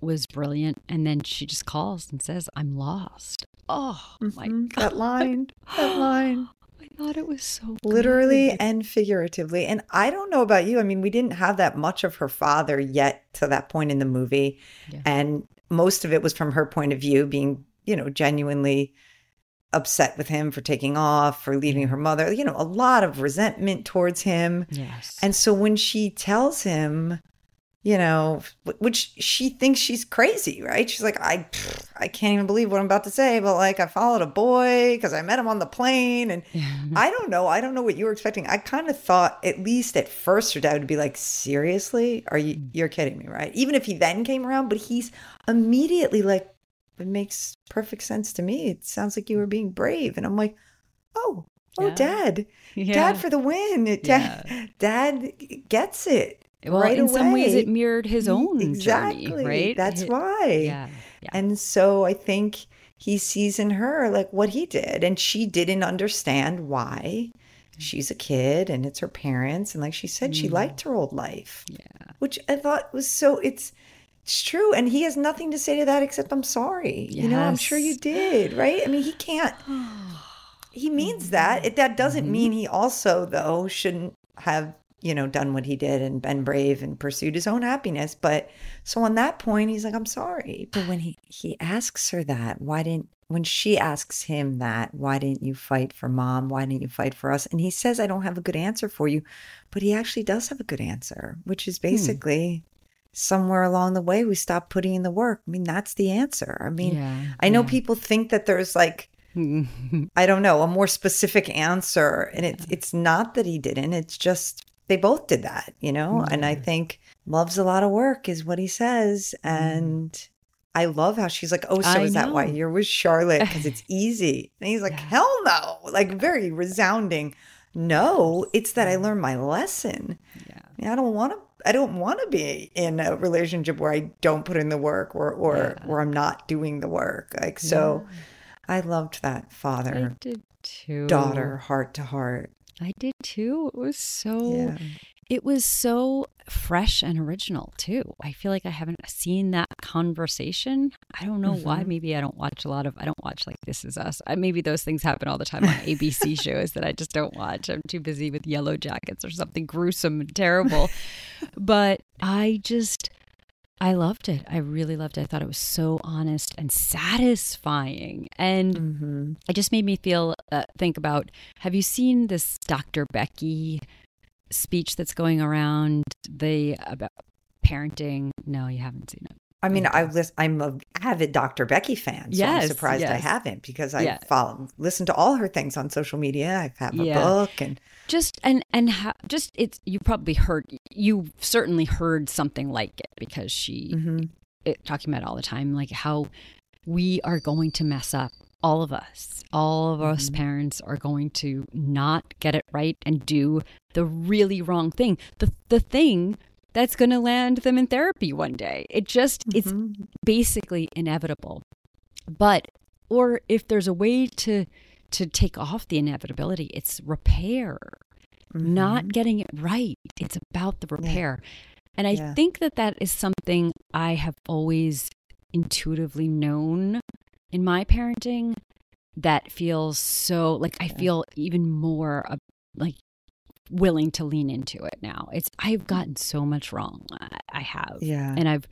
was brilliant and then she just calls and says I'm lost. Oh my Mhm. god. that line. That line. I thought it was so Literally good. and figuratively. And I don't know about you. I mean, we didn't have that much of her father yet to that point in the movie. Yeah. And most of it was from her point of view, being, you know, genuinely upset with him for taking off, for leaving her mother, you know, a lot of resentment towards him. Yes. And so when she tells him, you know, which she thinks she's crazy, right? She's like, I, I can't even believe what I'm about to say, but like, I followed a boy because I met him on the plane, and I don't know, I don't know what you were expecting. I kind of thought, at least at first, her dad would be like, seriously, are you? Mm. You're kidding me, right? Even if he then came around, but he's immediately like, it makes perfect sense to me. It sounds like you were being brave, and I'm like, oh, oh, Yeah. dad, yeah. dad for the win. Dad, dad gets it. well, right in some ways, it mirrored his own exactly. journey, right? That's why. Yeah. Yeah. And so I think he sees in her like what he did, and she didn't understand why. She's a kid, and it's her parents, and like she said, she liked her old life, Mm. yeah. which I thought was so. It's it's true, and he has nothing to say to that except I'm sorry. You know, I'm sure you did, right? I mean, he can't. He means that. It, that Mm-hmm. doesn't mean he also, though, shouldn't have, you know, done what he did and been brave and pursued his own happiness. But so on that point, he's like, I'm sorry. But when he, he asks her that, why didn't, when she asks him that, why didn't you fight for mom? Why didn't you fight for us? And he says, I don't have a good answer for you. But he actually does have a good answer, which is basically somewhere along the way, we stopped putting in the work. I mean, that's the answer. I mean, Yeah, I know yeah. people think that there's like, I don't know, a more specific answer. And it's it's not that he didn't. It's just they both did that, you know? And I think love's a lot of work is what he says. Mm-hmm. And I love how she's like, Oh, so I is that why know. you're with Charlotte? Because it's easy. And he's like, Yeah. Hell no. Like very resounding. No, it's that I learned my lesson. Yeah. I, mean, I don't want to I don't want to be in a relationship where I don't put in the work or or Yeah. where I'm not doing the work. Like so I loved that I father did too. daughter heart to heart. I did too. It was so Yeah. It was so fresh and original too. I feel like I haven't seen that conversation. I don't know why. Mhm. Maybe I don't watch a lot of I don't watch like This Is Us. I, maybe those things happen all the time on ABC shows that I just don't watch. I'm too busy with Yellowjackets or something gruesome and terrible. but I just I loved it. I really loved it. I thought it was so honest and satisfying. And Mm-hmm. it just made me feel uh, think about have you seen this dr becky speech that's going around the about parenting no you haven't seen it I mean, I lis- I'm a avid Dr. Becky fan, so I'm Yes, surprised I haven't because I Yeah. follow, listen to all her things on social media. I have a Yeah. book, and just and and ha- just it's you probably heard you certainly heard something like it because she Mhm. it, talking about it all the time like how we are going to mess up all of us all of us Mhm. parents are going to not get it right and do the really wrong thing the the thing that's going to land them in therapy one day it just it's Mhm. basically inevitable But or if there's a way to to take off the inevitability, it's repair. Not Mhm. getting it right. It's about the repair. And I Yeah. think that that is something I have always intuitively known in my parenting that feels so like I feel even more uh, like willing to lean into it now. It's I've gotten so much wrong. I, I have. Yeah. And I've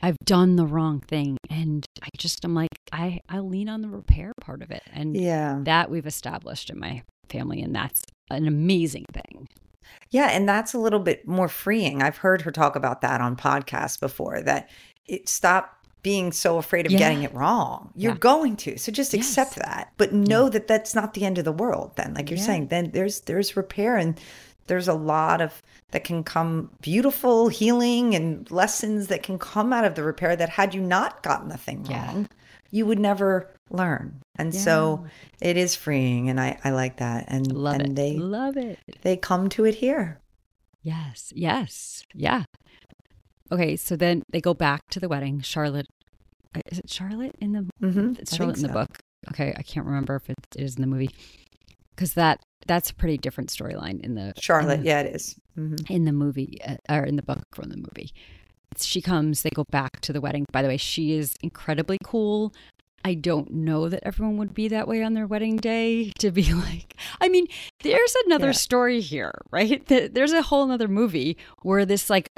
I've done the wrong thing and I just I'm like I I lean on the repair part of it and Yeah. that we've established in my family and that's an amazing thing. Yeah, and that's a little bit more freeing. I've heard her talk about that on podcasts before that it stop being so afraid of Yeah. getting it wrong. You're Yeah. going to. So just accept that. But know that that's not the end of the world then. Like you're Yeah. saying, then there's there's repair and there's a lot of that can come beautiful healing and lessons that can come out of the repair that had you not gotten the thing Yeah. wrong, you would never learn. And so it is freeing and I, I like that. And Love and it. they Love it. they come to it here. Yes. Yes. Yeah. Okay, so then they go back to the wedding. Charlotte uh, is it Charlotte in the Mm-hmm. it's Charlotte in the book. Okay, I can't remember if it is in the movie. Cuz that that's a pretty different storyline in the Charlotte, in the, yeah, it is. hmm in the movie uh, or in the book from the movie. She comes, they go back to the wedding. By the way, she is incredibly cool. I don't know that everyone would be that way on their wedding day to be like, I mean, there's another Yeah. story here, right? There's a whole other movie where this like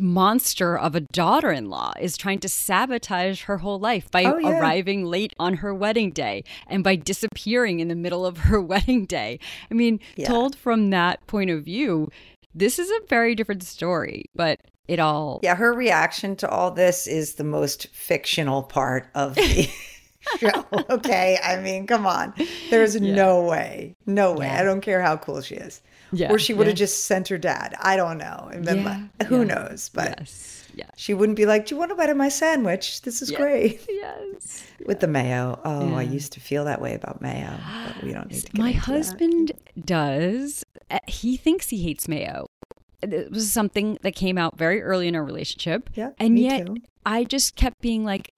monster of a daughter in law is trying to sabotage her whole life by Oh, yeah. arriving late on her wedding day and by disappearing in the middle of her wedding day. I mean, Yeah. told from that point of view, this is a very different story, but it all Yeah, her reaction to all this is the most fictional part of the show. Okay. I mean, come on. There's Yeah. no way. No way. I don't care how cool she is. Yeah, or she would have yeah. just sent her dad. I don't know. And then, Yeah, like, who knows? But yes, yes, she wouldn't be like, Do you want a bite of my sandwich? This is Yeah. great. yes. With the mayo. Oh, I used to feel that way about mayo. But we don't need to get My into that. husband does. uh, He thinks he hates mayo. It was something that came out very early in our relationship, Yeah. and yet too. I just kept being like,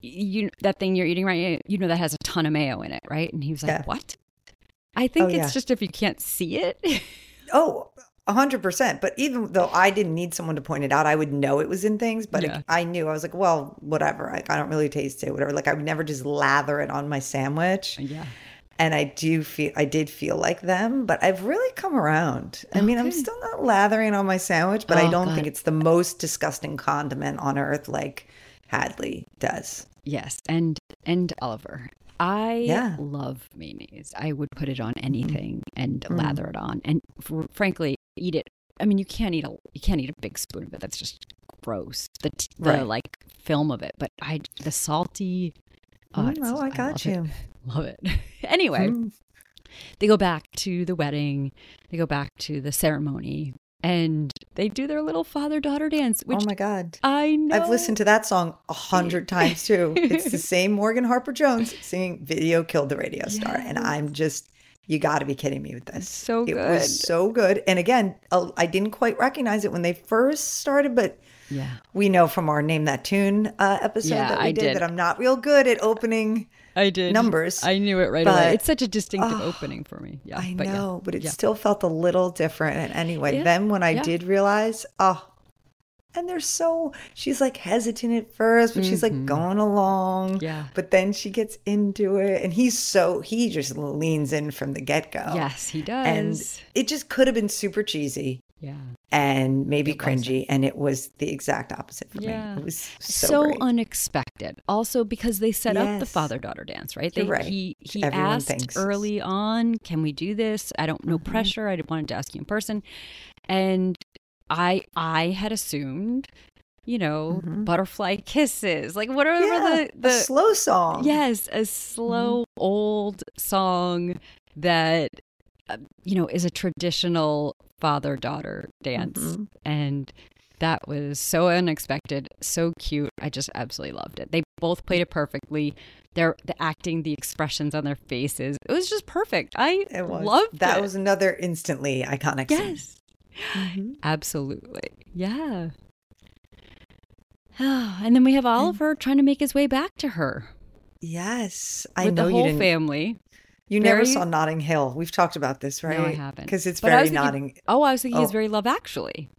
"You that thing you're eating right? You know that has a ton of mayo in it, right?" And he was like, Yeah. "What?" I think Oh, it's yeah. just if you can't see it. Oh, a hundred percent. But even though I didn't need someone to point it out, I would know it was in things. But Yeah. I knew I was like, well, whatever. Like, I don't really taste it. Whatever. Like I would never just lather it on my sandwich. Uh, yeah, And I do feel I did feel like them, but I've really come around. I mean, I'm still not lathering on my sandwich, but I Oh, don't God. think it's the most disgusting condiment on earth like Hadley does. yes, and and Oliver. I Yeah. love mayonnaise. I would put it on anything and Mm. lather it on, and fr- frankly, eat it. I mean, you can't eat a you can't eat a big spoon of it. That's just gross. The the Right. like film of it, but I the salty. Oh, Mm, oh, I got love you. It. Love it. anyway, Mm. they go back to the wedding. They go back to the ceremony, and they do their little father daughter dance, which oh my God. I know. I've listened to that song a hundred times too. It's the same Morgan Harper Jones singing "Video Killed the Radio Star," and I'm just, you got to be kidding me with this. so good. It was so good. And again, I didn't quite recognize it when they first started, but yeah. we know from our Name That Tune uh, episode Yeah, that we I did, did. that I'm not real good at opening. I did numbers, I knew it right but- away. It's such a distinctive Oh, opening for me. Yeah, I but yeah. know, but it yeah. still felt a little different. And anyway, Yeah, then when I yeah. did realize, oh, and they're so, she's like hesitant at first, but she's like Mhm. going along. Yeah. But then she gets into it, and he's so, he just leans in from the get go. Yes, he does. And it just could have been super cheesy yeah. and maybe It wasn't. cringy. And it was the exact opposite for Yeah. me. It was so, So, unexpected. Also because they set up the father daughter dance, right? They, right. He he Everyone asked thinks. early on, "Can we do this?" I don't no Mhm. pressure. I wanted to ask you in person, and I I had assumed, you know, Mhm. butterfly kisses, like whatever yeah, the the slow song. Yes, a slow old song that you know is a traditional father daughter dance, Mhm. and that was so unexpected, so cute. I just absolutely loved it. They both played it perfectly. They're the acting, the expressions on their faces. It was just perfect. I It was. loved that it. was another instantly iconic scene. yes, Mhm. absolutely, yeah. Oh, and then we have Oliver trying to make his way back to her Yes, I with know the you whole didn't. family. You never saw Notting Hill. We've talked about this, right? No, I haven't. Because it's But very thinking- Notting. Oh, I was thinking he's Oh. very Love Actually.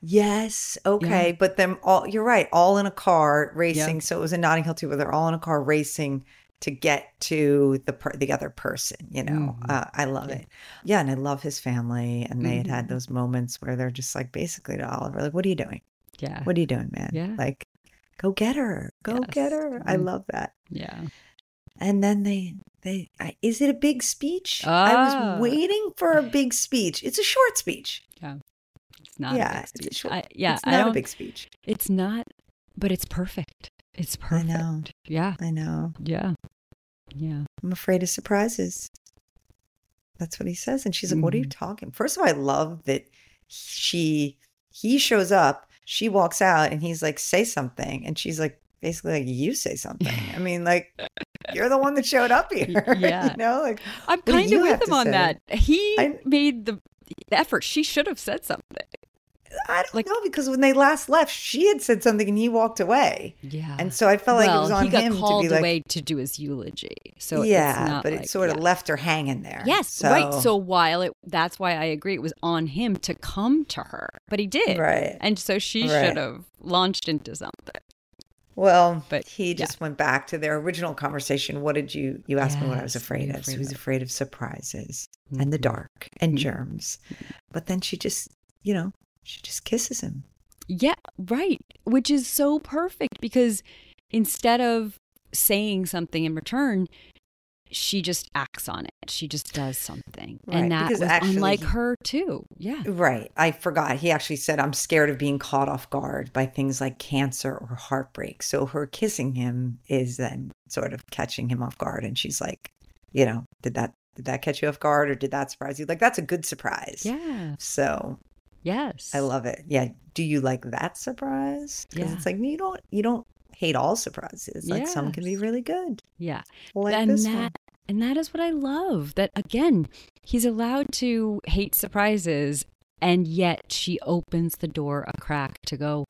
Yes. Okay. But then all you're right. All in a car racing. So it was in Notting Hill too, where they're all in a car racing to get to the per- the other person. You know, Mhm. uh, I love Yeah. it. Yeah, and I love his family, and they had had Mhm. those moments where they're just like basically to Oliver, like, "What are you doing? Yeah. What are you doing, man? Yeah. Like, go get her. Go get Yes. her." I Mm. love that. Yeah. And then they they I, is it a big speech? I Ah. was waiting for a big speech. It's a short speech. Yeah, It's not. yeah, a big it's a speech. short. I, yeah. it's not a big speech. It's not, but it's perfect. It's I perfect. know. Yeah. I know. Yeah. Yeah. I'm afraid of surprises. That's what he says. And she's like, What are you Mhm. talking? First of all, I love that she he shows up, she walks out, and he's like, say something. And she's like, basically like, you say something. I mean, like, you're the one that showed up here. yeah. you know, like I'm kind of with him on say? that. He I- made the, the effort. She should have said something. I don't Like- know, because when they last left, she had said something and he walked away. Yeah. And so I felt like it was on he got him to called be like, away to do his eulogy. So yeah, it's not but like- it sort of left her hanging there. Yes, right. So while it, that's why I agree, it was on him to come to her, but he did, right. and so she Right. should have launched into something. Well, But, he yeah. just went back to their original conversation. What did you you asked me what I was Yes, afraid of? So he was afraid of surprises and the Mhm. dark and Mhm. germs. But then she just, you know, she just kisses him. Yeah, right. Which is so perfect because instead of saying something in return, she just acts on it. She just does something, Right, and that was actually unlike her too. Yeah. Right. I forgot. He actually said, I'm scared of being caught off guard by things like cancer or heartbreak. So her kissing him is then sort of catching him off guard. And she's like, you know, did that did that catch you off guard or did that surprise you? Like that's a good surprise. Yeah. So Yes. I love it. Yeah. Do you like that surprise? Because Yeah. it's like you don't you don't hate all surprises. Like some can be really good. Yeah. Like and this that one. and that is what I love. That again, he's allowed to hate surprises, and yet she opens the door a crack to go.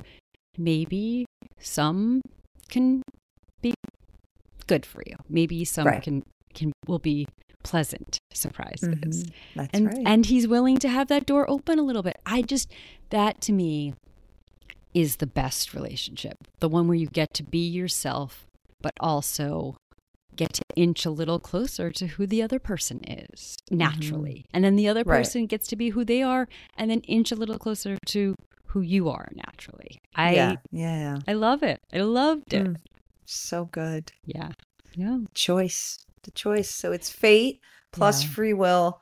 Maybe some can be good for you. Maybe some Right. can can will be pleasant surprises. Mhm. That's And right. and he's willing to have that door open a little bit. I just that to me is the best relationship. The one where you get to be yourself but also get to inch a little closer to who the other person is naturally. And then the other Mm-hmm. Right. person gets to be who they are and then inch a little closer to who you are naturally. I yeah. Yeah. I love it. I loved it. Mm. So good. Yeah. Yeah. choice the choice so it's fate plus Yeah. free will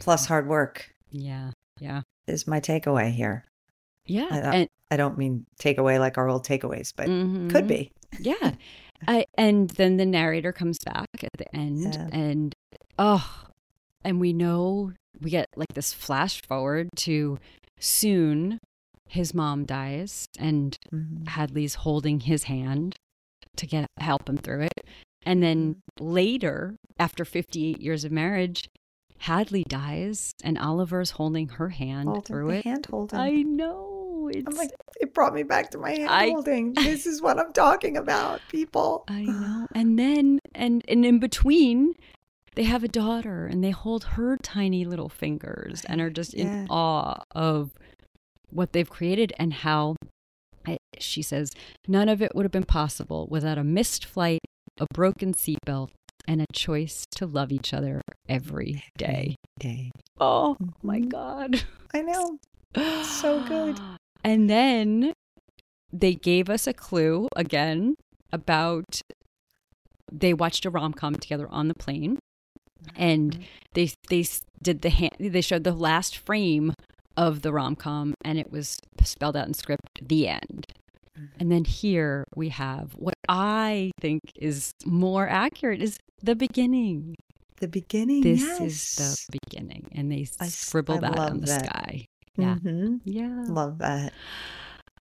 plus hard work Yeah. Yeah. is my takeaway here Yeah. I, and I don't mean takeaway like our old takeaways but Mhm. could be Yeah. I, and then the narrator comes back at the end Yeah. and oh and we know we get like this flash forward to soon his mom dies and Mhm. Hadley's holding his hand to get help him through it. And then later, after 58 years of marriage, Hadley dies and Oliver's holding her hand through it. hand holding I know. It's i'm like it brought me back to my hand I- holding this is what i'm talking about people I know. And then and and in between they have a daughter and they hold her tiny little fingers and are just Yeah. in awe of what they've created and how I, she says none of it would have been possible without a missed flight, a broken seatbelt, and a choice to love each other every day. day Oh my Mhm. god. i know So good. And then they gave us a clue again about they watched a rom com together on the plane, and Mhm. they they did the hand, they showed the last frame of the rom com, and it was spelled out in script the end. Mhm. And then here we have what I think is more accurate is the beginning. the beginning This yes. is the beginning, and they I scribble that on the that. sky. Yeah, Mhm. yeah. love that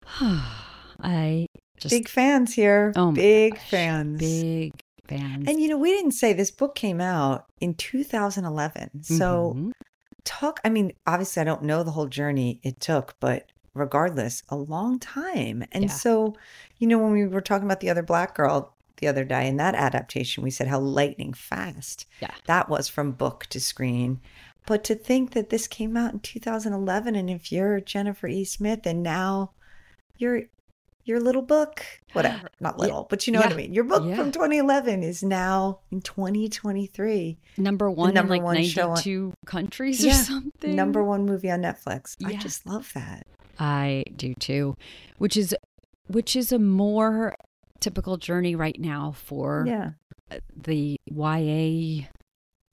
I just big fans here Oh big gosh, fans big fans. And you know, we didn't say this book came out in 2011. So Mhm. talk, I mean, obviously I don't know the whole journey it took, but regardless a long time. And Yeah. so, you know, when we were talking about the other black girl the other day in that adaptation, we said how lightning fast Yeah. that was from book to screen. But to think that this came out in 2011, and if you're Jennifer E. Smith and now your your little book, whatever, not Yeah. little, but you know what I mean. Your book Yeah. from 2011 is now in 2023 Number one number in like one show on- 92 countries or something. number one movie on Netflix. I just love that. I do too, which is which is a more typical journey right now for Yeah. the YA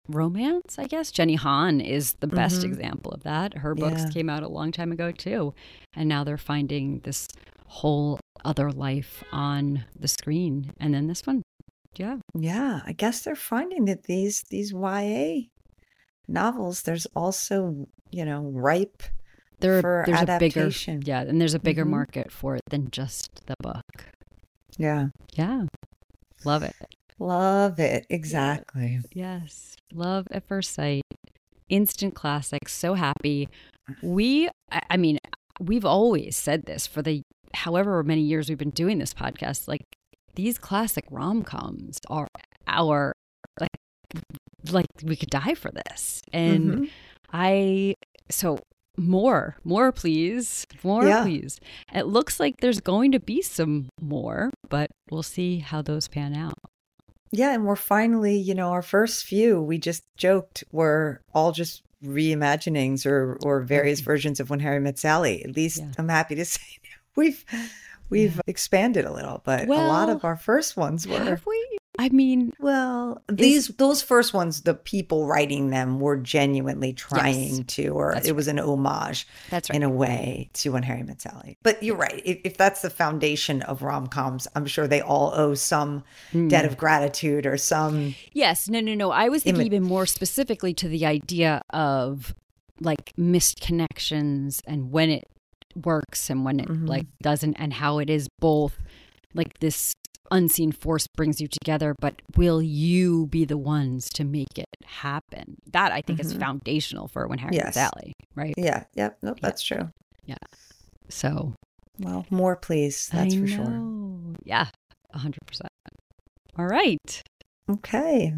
romance, I guess. Jenny Han is the best Mhm. example of that. Her books Yeah. came out a long time ago too, and now they're finding this whole other life on the screen. And then this one, yeah, Yeah, I guess they're finding that these these YA novels there's also, you know, ripe there for there's adaptation. a bigger yeah, and there's a bigger Mhm. market for it than just the book. Yeah. Yeah, love it. Love it. Exactly. Yes. Love at first sight. Instant classic. So happy. We, I mean, we've always said this for the however many years we've been doing this podcast. Like these classic rom coms are our, like, like we could die for this. And Mhm. I, so more, more, please. More, Yeah. please. It looks like there's going to be some more, but we'll see how those pan out. Yeah, and we're finally, you know, our first few, we just joked were all just reimaginings or or various versions of When Harry Met Sally. At least Yeah. I'm happy to say we've we've expanded a little, but a lot of our first ones were Have we? I mean, well, these those first ones, the people writing them were genuinely trying to, or it was an homage that's right. in a way to When Harry Met Sally. But you're right. If, if that's the foundation of rom coms, I'm sure they all owe some Hmm. debt of gratitude or some. Yes, no, no, no. I was thinking Imi- even more specifically to the idea of like missed connections and when it works and when it Mhm. like doesn't, and how it is both like this unseen force brings you together, but will you be the ones to make it happen? That I think is Mhm. foundational for when Harry Yes. Sally, right? Yeah. Yep. Nope. Yeah. That's true. Yeah. So Well, more please. That's I for sure. Yeah, a hundred percent. All right. Okay.